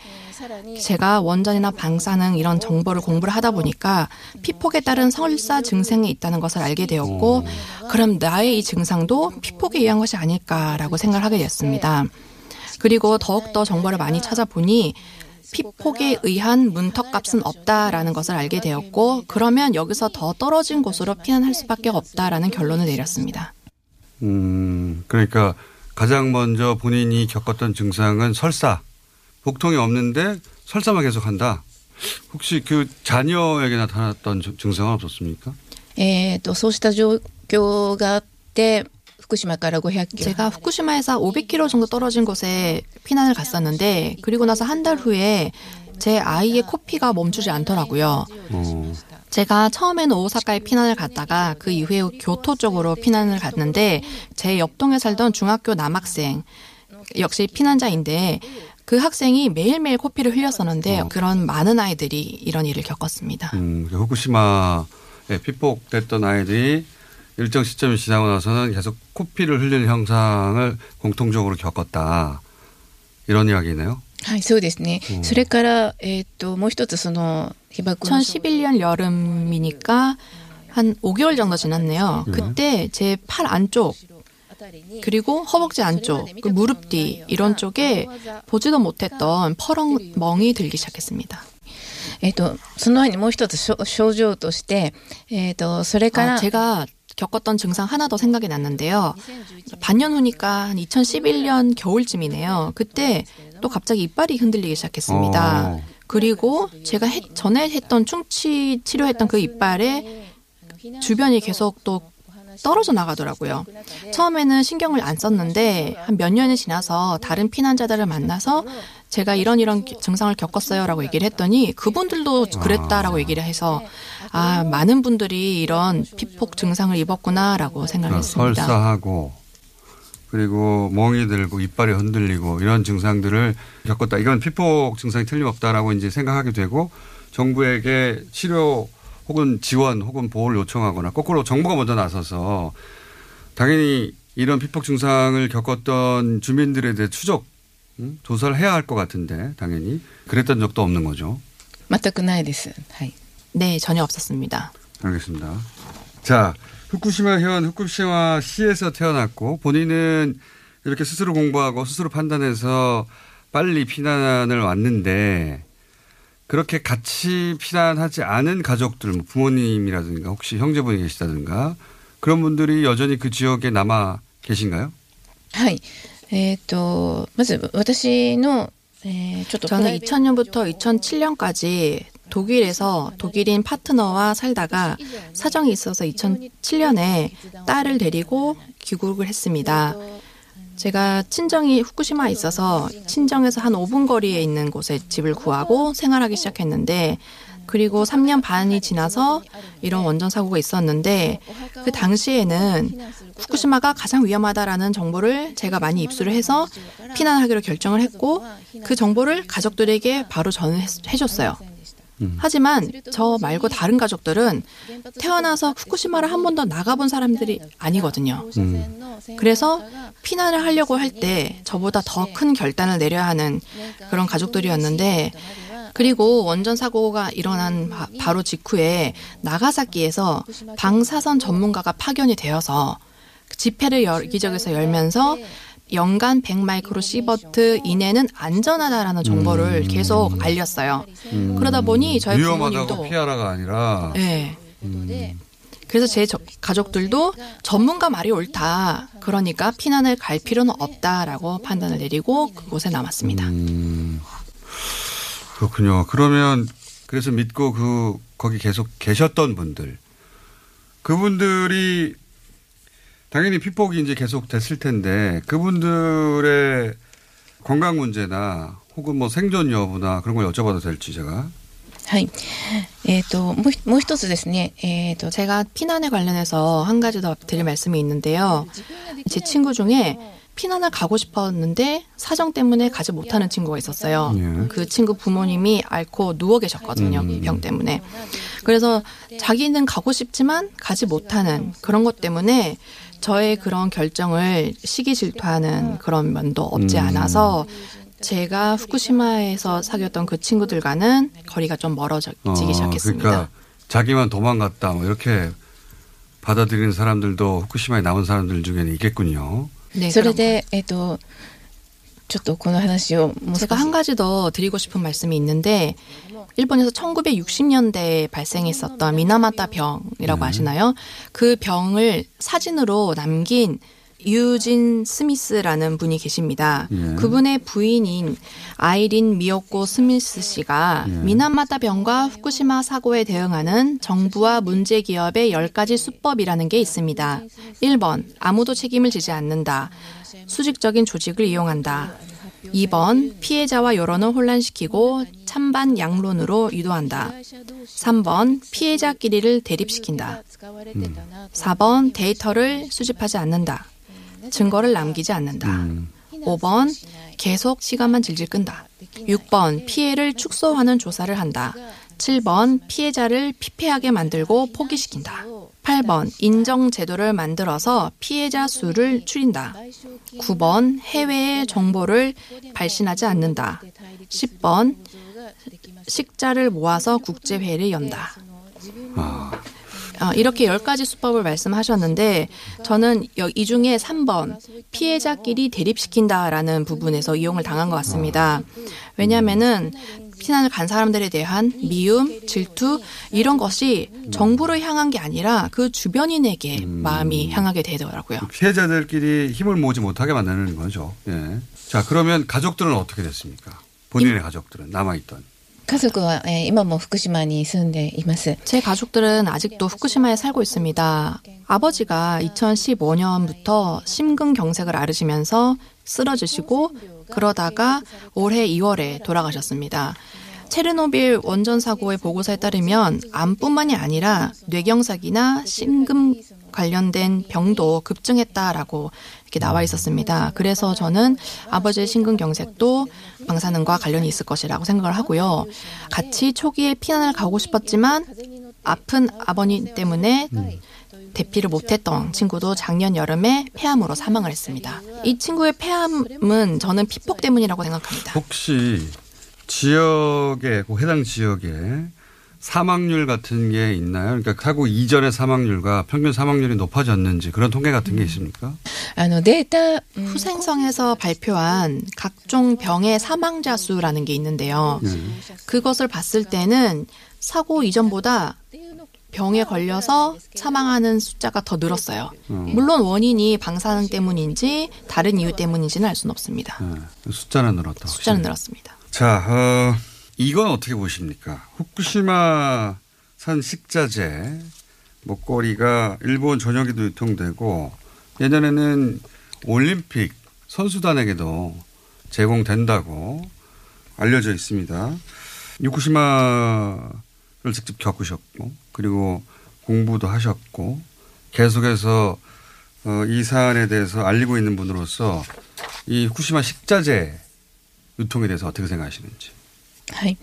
제가 원전이나 방사능 이런 정보를 공부를 하다 보니까 피폭에 따른 설사 증상이 있다는 것을 알게 되었고 그럼 나의 이 증상도 피폭에 의한 것이 아닐까라고 생각을 하게 됐습니다. 그리고 더욱더 정보를 많이 찾아보니 피폭에 의한 문턱값은 없다라는 것을 알게 되었고 그러면 여기서 더 떨어진 곳으로 피난할 수밖에 없다라는 결론을 내렸습니다. 음, 그러니까 가장 먼저 본인이 겪었던 증상은 설사, 복통이 없는데 설사만 계속한다. 혹시 그 자녀에게 나타났던 증상은 없었습니까? 예, 또 소시다 조교가 っ 후쿠시마가라고 해학교 제가 후쿠시마에서 500km 정도 떨어진 곳에 피난을 갔었는데 그리고 나서 한 달 후에 제 아이의 코피가 멈추지 않더라고요. 음. 제가 처음에는 오사카에 피난을 갔다가 그 이후에 교토 쪽으로 피난을 갔는데 제 옆동에 살던 중학교 남학생 역시 피난자인데 그 학생이 매일매일 코피를 흘렸었는데 어. 그런 많은 아이들이 이런 일을 겪었습니다. 음, 그 후쿠시마에 피폭됐던 아이들이 일정 시점이 지나고 나서는 계속 코피를 흘리는 형상을 공통적으로 겪었다. 이런 이야기네요.はい、そうですね。うんそれから、えっ、と、もう一つその、被爆の 2011년 여름이니까 한 5개월 정도 지났네요. 네. 그때 제 팔 안쪽 그리고 허벅지 안쪽, 그 무릎 뒤 이런 쪽에 보지도 못했던 퍼렁 멍이 들기 시작했습니다. えっ、と、その前にもう一つ症症状として、えっ、と、それから、 아, 제가 겪었던 증상 하나 더 생각이 났는데요. 반년 후니까 한 2011년 겨울쯤이네요. 그때 또 갑자기 이빨이 흔들리기 시작했습니다. 어. 그리고 제가 해- 전에 했던 충치 치료했던 그 이빨에 주변이 계속 또 떨어져 나가더라고요. 처음에는 신경을 안 썼는데 한 몇 년이 지나서 다른 피난자들을 만나서 제가 이런 이런 기- 증상을 겪었어요라고 얘기를 했더니 그분들도 그랬다라고 얘기를 해서 아 많은 분들이 이런 피폭 증상을 입었구나라고 생각을 그러니까 했습니다. 설사하고 그리고 멍이 들고 이빨이 흔들리고 이런 증상들을 겪었다. 이건 피폭 증상이 틀림없다라고 이제 생각하게 되고 정부에게 치료 혹은 지원 혹은 보호를 요청하거나 거꾸로 정부가 먼저 나서서 당연히 이런 피폭 증상을 겪었던 주민들에 대해 추적 음? 조사를 해야 할 것 같은데 당연히 그랬던 적도 없는 거죠. 全くないです。はい。 네 전혀 없었습니다. 알겠습니다. 자, 후쿠시마현 후쿠시마 시에서 태어났고 본인은 이렇게 스스로 공부하고 스스로 판단해서 빨리 피난을 왔는데 그렇게 같이 피난하지 않은 가족들, 뭐 부모님이라든가 혹시 형제분이 계시다든가 그런 분들이 여전히 그 지역에 남아 계신가요? はい。えっ、と、まず私の、えーちょっと 저는 2000년부터 2007년까지 독일에서 독일인 파트너와 살다가 사정이 있어서 2007년에 딸을 데리고 귀국을 했습니다. 제가 친정이 후쿠시마에 있어서 친정에서 한 5분 거리에 있는 곳에 집을 구하고 생활하기 시작했는데 그리고 3년 반이 지나서 이런 원전 사고가 있었는데 그 당시에는 후쿠시마가 가장 위험하다라는 정보를 제가 많이 입수를 해서 피난하기로 결정을 했고 그 정보를 가족들에게 바로 전해줬어요. 하지만 저 말고 다른 가족들은 태어나서 후쿠시마를 한 번도 나가본 사람들이 아니거든요. 그래서 피난을 하려고 할 때 저보다 더 큰 결단을 내려야 하는 그런 가족들이었는데 그리고 원전 사고가 일어난 바, 바로 직후에 나가사키에서 방사선 전문가가 파견이 되어서 집회를 여기저기서 열면서 연간 100마이크로 시버트 이내는 안전하다라는 정보를 계속 알렸어요. 음. 그러다 보니 저희 위험하다고 부모님도 피하라가 아니라 네. 음. 그래서 제 저- 가족들도 전문가 말이 옳다. 그러니까 피난을 갈 필요는 없다라고 판단을 내리고 그곳에 남았습니다. 음. 그렇군요. 그러면 그래서 믿고 그 거기 계속 계셨던 분들 그분들이 당연히 피폭이 이제 계속 됐을 텐데 그분들의 건강 문제나 혹은 뭐 생존 여부나 그런 걸 여쭤봐도 될지 제가 はい。えっ、と、もうひもう一つですね。えっ、と、 제가 피난에 관련해서 한 가지 더 드릴 말씀이 있는데요. 제 친구 중에 피난을 가고 싶었는데 사정 때문에 가지 못하는 친구가 있었어요. 예. 그 친구 부모님이 앓고 누워 계셨거든요. 음. 병 때문에. 그래서 자기는 가고 싶지만 가지 못하는 그런 것 때문에 저의 그런 결정을 시기 질투하는 그런 면도 없지 음. 않아서 제가 후쿠시마에서 사귀었던 그 친구들과는 거리가 좀 멀어지기 어, 시작했습니다. 그러니까 자기만 도망갔다 뭐 이렇게 받아들이는 사람들도 후쿠시마에 남은 사람들 중에는 있겠군요. それで、えっ、と、 ちょっとこの話をもう 제가 한 가지 더 드리고 싶은 말씀이 있는데 일본에서 1960년대에 발생했었던 미나마타 병이라고 아시나요? 그 병을 사진으로 남긴 유진 스미스라는 분이 계십니다. 예. 그분의 부인인 아이린 미오코 스미스 씨가 예. 미나마타 병과 후쿠시마 사고에 대응하는 정부와 문제 기업의 10가지 수법이라는 게 있습니다. 1번 아무도 책임을 지지 않는다. 수직적인 조직을 이용한다. 2번 피해자와 여론을 혼란시키고 찬반 양론으로 유도한다. 3번 피해자끼리를 대립시킨다. 4번 데이터를 수집하지 않는다. 증거를 남기지 않는다. 5번 계속 시간만 질질 끈다. 6번 피해를 축소하는 조사를 한다. 7번 피해자를 피폐하게 만들고 포기시킨다. 8번 인정 제도를 만들어서 피해자 수를 줄인다. 9번 해외의 정보를 발신하지 않는다. 10번 식자를 모아서 국제회의를 연다. 아, 이렇게 10가지 수법을 말씀하셨는데 저는 여- 이 중에 3번 피해자끼리 대립시킨다라는 부분에서 이용을 당한 것 같습니다. 왜냐하면은 피난을 간 사람들에 대한 미움, 질투 이런 것이 정부를 향한 게 아니라 그 주변인에게 마음이 향하게 되더라고요. 피해자들끼리 힘을 모으지 못하게 만드는 거죠. 예. 자, 그러면 가족들은 어떻게 됐습니까? 본인의 가족들은 남아있던. 가족은 예, 이만 뭐 후쿠시마니 순데 이마스. 제 가족들은 아직도 후쿠시마에 살고 있습니다. 아버지가 2015년부터 심근경색을 앓으시면서 쓰러지시고 그러다가 올해 2월에 돌아가셨습니다. 체르노빌 원전 사고의 보고서에 따르면 암뿐만이 아니라 뇌경색이나 심근 관련된 병도 급증했다라고 이렇게 나와 있었습니다. 그래서 저는 아버지의 심근경색도 방사능과 관련이 있을 것이라고 생각을 하고요. 같이 초기에 피난을 가고 싶었지만 아픈 아버님 때문에 대피를 못했던 친구도 작년 여름에 폐암으로 사망을 했습니다. 이 친구의 폐암은 저는 피폭 때문이라고 생각합니다. 혹시 지역에, 그 해당 지역에 사망률 같은 게 있나요? 그러니까 사고 이전의 사망률과 평균 사망률이 높아졌는지 그런 통계 같은 게 있습니까? 후생성에서 발표한 각종 병의 사망자 수라는 게 있는데요. 네. 그것을 봤을 때는 사고 이전보다 병에 걸려서 사망하는 숫자가 더 늘었어요. 음. 물론 원인이 방사능 때문인지 다른 이유 때문인지는 알 수는 없습니다. 네. 숫자는 늘었다. 확실히. 늘었습니다. 자, 어. 이건 어떻게 보십니까? 후쿠시마 산 식자재 목걸이가 일본 전역에도 유통되고 예전에는 올림픽 선수단에게도 제공된다고 알려져 있습니다. 후쿠시마를 직접 겪으셨고 그리고 공부도 하셨고 계속해서 어, 이 사안에 대해서 알리고 있는 분으로서 이 후쿠시마 식자재 유통에 대해서 어떻게 생각하시는지. はい。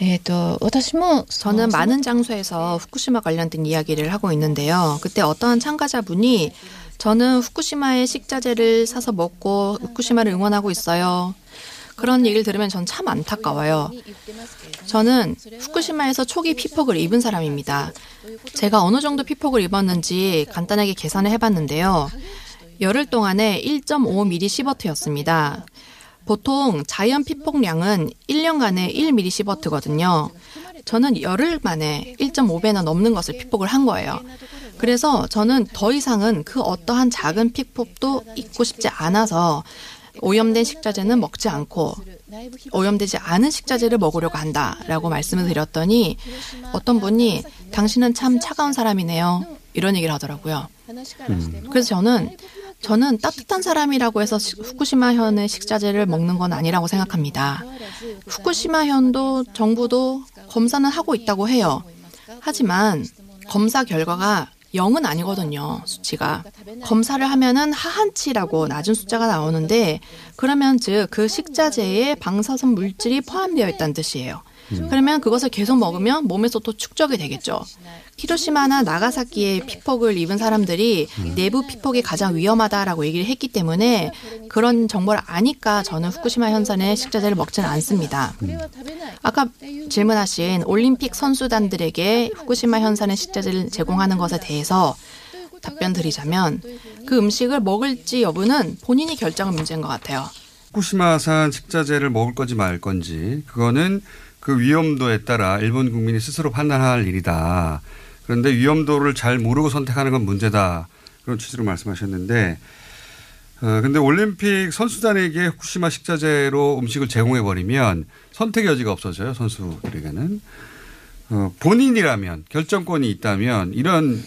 えっ、と、私も、 저는 많은 장소에서 후쿠시마 관련된 이야기를 하고 있는데요. 그때 어떤 참가자분이 저는 후쿠시마의 식자재를 사서 먹고 후쿠시마를 응원하고 있어요. 그런 얘기를 들으면 전 참 안타까워요. 저는 후쿠시마에서 초기 피폭을 입은 사람입니다. 제가 어느 정도 피폭을 입었는지 간단하게 계산을 해봤는데요. 열흘 동안에 1.5mm 시버트였습니다. 보통 자연 피폭량은 1년간에 1mm 시버트거든요. 저는 열흘 만에 1.5배나 넘는 것을 피폭을 한 거예요. 그래서 저는 더 이상은 그 어떠한 작은 피폭도 입고 싶지 않아서 오염된 식자재는 먹지 않고 오염되지 않은 식자재를 먹으려고 한다라고 말씀을 드렸더니 어떤 분이 당신은 참 차가운 사람이네요. 이런 얘기를 하더라고요. 그래서 저는 저는 따뜻한 사람이라고 해서 시- 후쿠시마 현의 식자재를 먹는 건 아니라고 생각합니다. 후쿠시마 현도 정부도 검사는 하고 있다고 해요. 하지만 검사 결과가 0은 아니거든요, 수치가. 검사를 하면은 하한치라고 낮은 숫자가 나오는데 그러면 즉 그 식자재에 방사선 물질이 포함되어 있다는 뜻이에요. 그러면 그것을 계속 먹으면 몸에서 또 축적이 되겠죠. 히로시마나 나가사키에 피폭을 입은 사람들이 내부 피폭이 가장 위험하다라고 얘기를 했기 때문에 그런 정보를 아니까 저는 후쿠시마 현산의 식자재를 먹지는 않습니다. 아까 질문하신 올림픽 선수단들에게 후쿠시마 현산의 식자재를 제공하는 것에 대해서 답변 드리자면 그 음식을 먹을지 여부는 본인이 결정한 문제인 것 같아요. 후쿠시마산 식자재를 먹을 건지 말 건지 그거는 그 위험도에 따라 일본 국민이 스스로 판단할 일이다. 그런데 위험도를 잘 모르고 선택하는 건 문제다. 그런 취지로 말씀하셨는데 어, 근데 올림픽 선수단에게 후쿠시마 식자재로 음식을 제공해 버리면 선택의 여지가 없어져요. 선수들에게는. 어, 본인이라면 결정권이 있다면 이런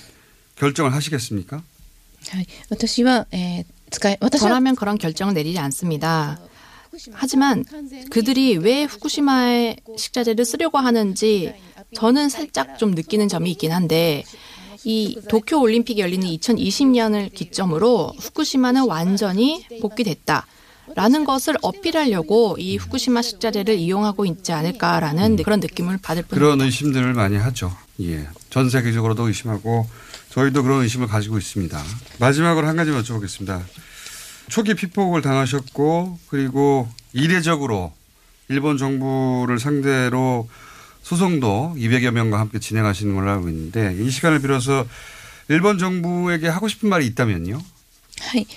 결정을 하시겠습니까? はい、私は、えー使い私は 저라면 그런 결정을 내리지 않습니다. 하지만 그들이 왜 후쿠시마의 식자재를 쓰려고 하는지 저는 살짝 좀 느끼는 점이 있긴 한데 이 도쿄 올림픽이 열리는 2020년을 기점으로 후쿠시마는 완전히 복귀됐다. 라는 것을 어필하려고 이 후쿠시마 식자재를 이용하고 있지 않을까라는 그런 느낌을 받을 뿐입니다. 그런 의심들을 많이 하죠. 예. 전 세계적으로도 의심하고 저희도 그런 의심을 가지고 있습니다. 마지막으로 한 가지 여쭤보겠습니다. 초기 피폭을 당하셨고 그리고 이례적으로 일본 정부를 상대로 소송도 200여 명과 함께 진행하시는 걸로 알고 있는데 이 시간을 빌어서 일본 정부에게 하고 싶은 말이 있다면요? はい。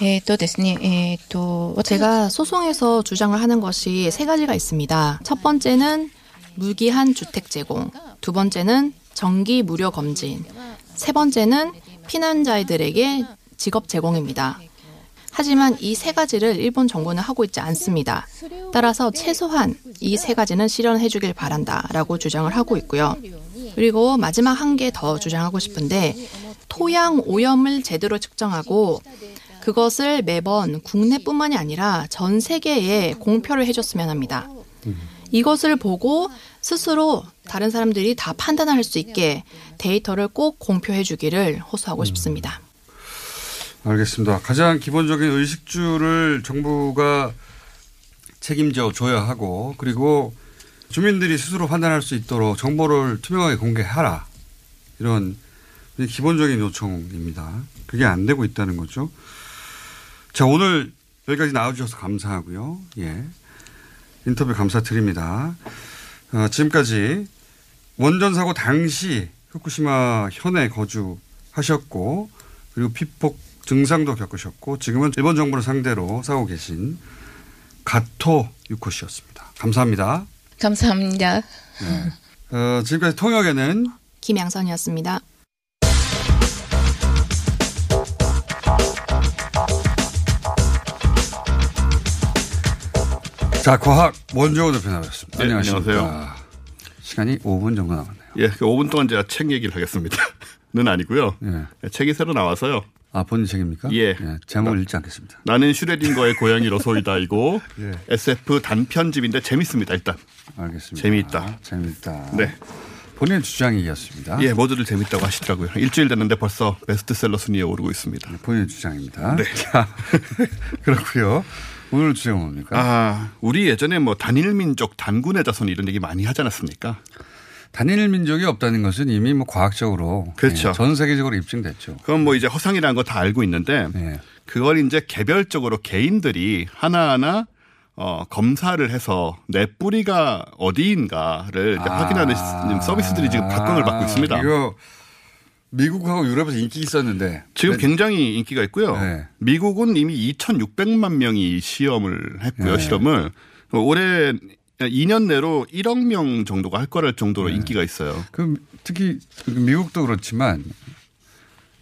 えっ、とですね、えっ、と、 제가 소송에서 주장을 하는 것이 세 가지가 있습니다. 첫 번째는 무기한 주택 제공, 두 번째는 정기 무료 검진, 세 번째는 피난자들에게 직업 제공입니다. 하지만 이 세 가지를 일본 정부는 하고 있지 않습니다. 따라서 최소한 이 세 가지는 실현해 주길 바란다 라고 주장을 하고 있고요. 그리고 마지막 한 개 더 주장하고 싶은데 토양 오염을 제대로 측정하고 그것을 매번 국내뿐만이 아니라 전 세계에 공표를 해줬으면 합니다. 이것을 보고 스스로 다른 사람들이 다 판단할 수 있게 데이터를 꼭 공표해 주기를 호소하고 싶습니다. 알겠습니다. 가장 기본적인 의식주를 정부가 책임져 줘야 하고 그리고 주민들이 스스로 판단할 수 있도록 정보를 투명하게 공개하라. 이런 기본적인 요청입니다. 그게 안 되고 있다는 거죠. 자, 오늘 여기까지 나와주셔서 감사하고요. 예. 인터뷰 감사드립니다. 어, 지금까지 원전 사고 당시 후쿠시마 현에 거주하셨고 그리고 피폭 증상도 겪으셨고 지금은 일본 정부를 상대로 싸우고 계신 가토 유코 씨였습니다. 감사합니다. 감사합니다. 네. 어, 지금까지 통역에는 김양선이었습니다. 자 과학 원종호 대표 나오셨습니다. 네, 안녕하십니까. 안녕하세요. 시간이 5분 정도 남았네요. 예, 그 5분 동안 제가 책 얘기를 하겠습니다. 는 아니고요. 책이 새로 나와서요. 아, 본인 책입니까? 예. 제목을 읽지 않겠습니다. 나는 슈레딩거의 고양이 로소이다이고 예. SF 단편집인데 재밌습니다. 일단. 알겠습니다. 재미있다. 재미있다. 네. 본인 주장이었습니다. 예, 모두들 재밌다고 하시더라고요. 일주일 됐는데 벌써 베스트셀러 순위에 오르고 있습니다. 본인 주장입니다. 네. 자, 그렇고요. 오늘 주제는 뭡니까? 아, 우리 예전에 뭐 단일 민족 단군의 자손 이런 얘기 많이 하지 않았습니까? 단일 민족이 없다는 것은 이미 뭐 과학적으로 그렇죠. 예, 전 세계적으로 입증됐죠. 그건 뭐 이제 허상이라는 거 다 알고 있는데 네. 그걸 이제 개별적으로 개인들이 하나하나 어, 검사를 해서 내 뿌리가 어디인가를 이제 확인하는 시- 서비스들이 지금 각광을 받고 있습니다. 아. 이거 미국하고 유럽에서 인기 있었는데 지금 네. 굉장히 인기가 있고요. 미국은 이미 2,600만 명이 시험을 했고요. 네. 실험을 올해 2년 내로 1억 명 정도가 할 거랄 네. 정도로 인기가 있어요. 그 특히 미국도 그렇지만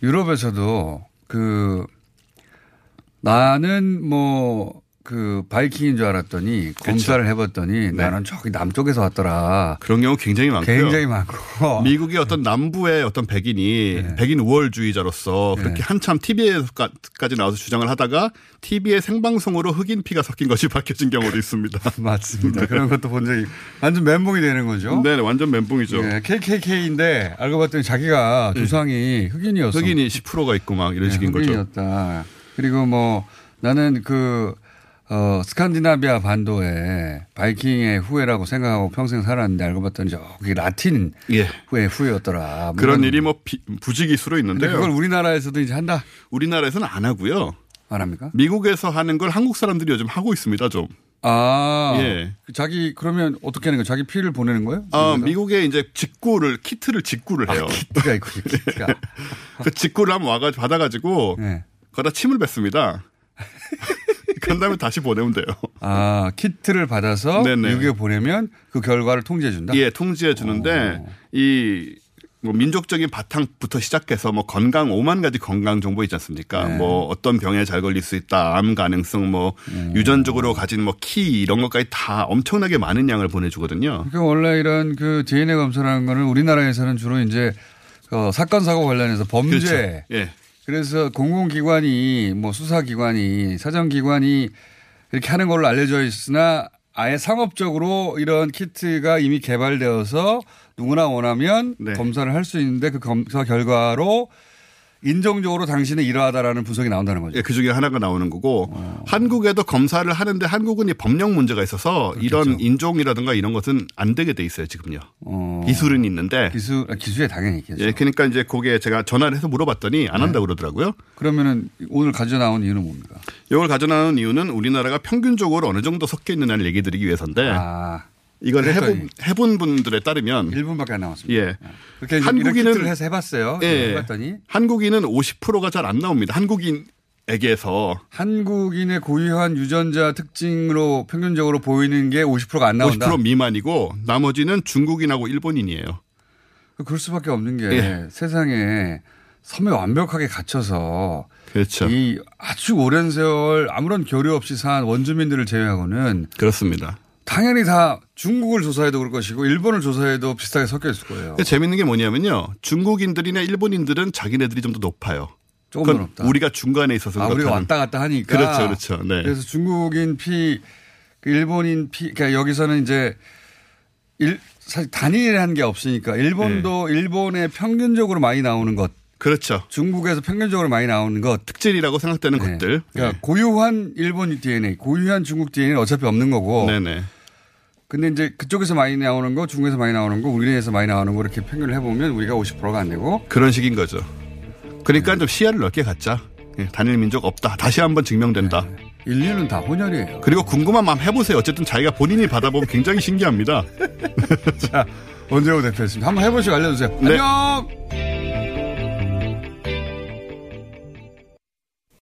유럽에서도 그 나는 뭐 그 바이킹인 줄 알았더니 검사를 해봤더니 나는 저기 남쪽에서 왔더라. 그런 경우 굉장히 많고요. 굉장히 많고. 미국의 어떤 남부의 어떤 백인이 백인 우월주의자로서 그렇게 한참 TV에까지 나와서 주장을 하다가 TV의 생방송으로 흑인 피가 섞인 것이 밝혀진 경우도 있습니다. 맞습니다. 그런 것도 본 적이 완전 멘붕이 되는 거죠. 네, 완전 멘붕이죠. 예, KKK인데 알고 봤더니 자기가 조상이 흑인이었어. 흑인이 10%가 있고 막 이런 네, 식인 거죠. 흑인이었다. 그리고 뭐 나는 그 어, 스칸디나비아 반도에 바이킹의 후예라고 생각하고 평생 살았는데 알고 봤더니 저기 라틴 후예 후예였더라. 예. 그런 일이 뭐 비- 부지기수로 근데 있는데요. 그걸 우리나라에서도 이제 한다. 우리나라에서는 안 하고요. 안 합니까? 미국에서 하는 걸 한국 사람들이 요즘 하고 있습니다, 좀. 아, 예. 자기 그러면 어떻게 하는 거예요? 자기 피를 보내는 거예요? 아, 미국에 이제 직구를 키트를 직구를 해요. 키트가 있고 키트가. 그 직구를 한번 와가 받아가지고 네. 거기다 침을 뱉습니다. 그런 다음에 다시 보내면 돼요. 아, 키트를 받아서 네네. 미국에 보내면 그 결과를 통지해 준다. 예, 통지해 주는데 이뭐 민족적인 바탕부터 시작해서 뭐 건강 5만 가지 건강 정보 있지 않습니까? 네. 뭐 어떤 병에 잘 걸릴 수 있다, 암 가능성, 뭐 음. 유전적으로 가진 뭐 키 이런 것까지 다 엄청나게 많은 양을 보내주거든요. 그러니까 원래 이런 그 DNA 검사라는 거는 우리나라에서는 주로 이제 어, 사건 사고 관련해서 범죄 그렇죠. 예. 그래서 공공기관이 뭐 수사기관이 사정기관이 이렇게 하는 걸로 알려져 있으나 아예 상업적으로 이런 키트가 이미 개발되어서 누구나 원하면 네. 검사를 할 수 있는데 그 검사 결과로 인정적으로 당신은 이러하다라는 분석이 나온다는 거죠. 예, 그 중에 하나가 나오는 거고 어. 한국에도 검사를 하는데 한국은 이 법령 문제가 있어서 이런 인종이라든가 이런 것은 안 되게 돼 있어요 지금요. 기술은 있는데 기술 아, 기술에 당연히 있겠죠. 예, 그러니까 이제 거기에 제가 전화를 해서 물어봤더니 안 한다 고 그러더라고요. 그러면은 오늘 가져 나온 이유는 뭡니까? 이걸 가져 나온 이유는 우리나라가 평균적으로 어느 정도 섞여 있느냐를 얘기 드리기 위해서인데 아, 그랬더니. 해본, 해본 분들에 따르면 1분밖에 안 남았습니다. 예. 그렇게 이제 이런 키트를 해서 해봤어요. 예. 해봤더니 한국인은 50%가 잘 안 나옵니다. 한국인 에게서 한국인의 고유한 유전자 특징으로 평균적으로 보이는 게 50%가 안 나온다. 50% 미만이고 나머지는 중국인하고 일본인이에요. 그럴 수밖에 없는 게 예. 세상에 섬에 완벽하게 갇혀서 그렇죠. 이 아주 오랜 세월 아무런 교류 없이 산 원주민들을 제외하고는 그렇습니다. 당연히 다 중국을 조사해도 그럴 것이고 일본을 조사해도 비슷하게 섞여 있을 거예요. 재밌는 게 뭐냐면요. 중국인들이나 일본인들은 자기네들이 좀 더 높아요. 조금 높다. 우리가 중간에 있어서 아, 우리가 왔다 갔다 하니까. 그렇죠, 그렇죠. 네. 그래서 중국인 피, 그 일본인 피, 그러니까 여기서는 이제 일, 사실 단일한 게 없으니까 일본도 일본에 평균적으로 많이 나오는 것. 네. 그렇죠. 중국에서 평균적으로 많이 나오는 것. 특질이라고 생각되는 네. 것들. 그러니까 고유한 일본 DNA, 고유한 중국 DNA는 어차피 없는 거고. 네네. 근데 이제 그쪽에서 많이 나오는 거, 중국에서 많이 나오는 거, 우리나라에서 많이 나오는 거 이렇게 평균을 해보면 우리가 50%가 안 되고. 그런 식인 거죠. 그러니까 좀 시야를 넓게 갖자. 예, 단일 민족 없다. 다시 한번 증명된다. 인류는 다 혼혈이에요. 그리고 궁금한 마음 해보세요. 어쨌든 자기가 본인이 받아보면 굉장히 신기합니다. 자, 원재호 대표였습니다. 한번 해보시고 알려주세요. 네. 안녕!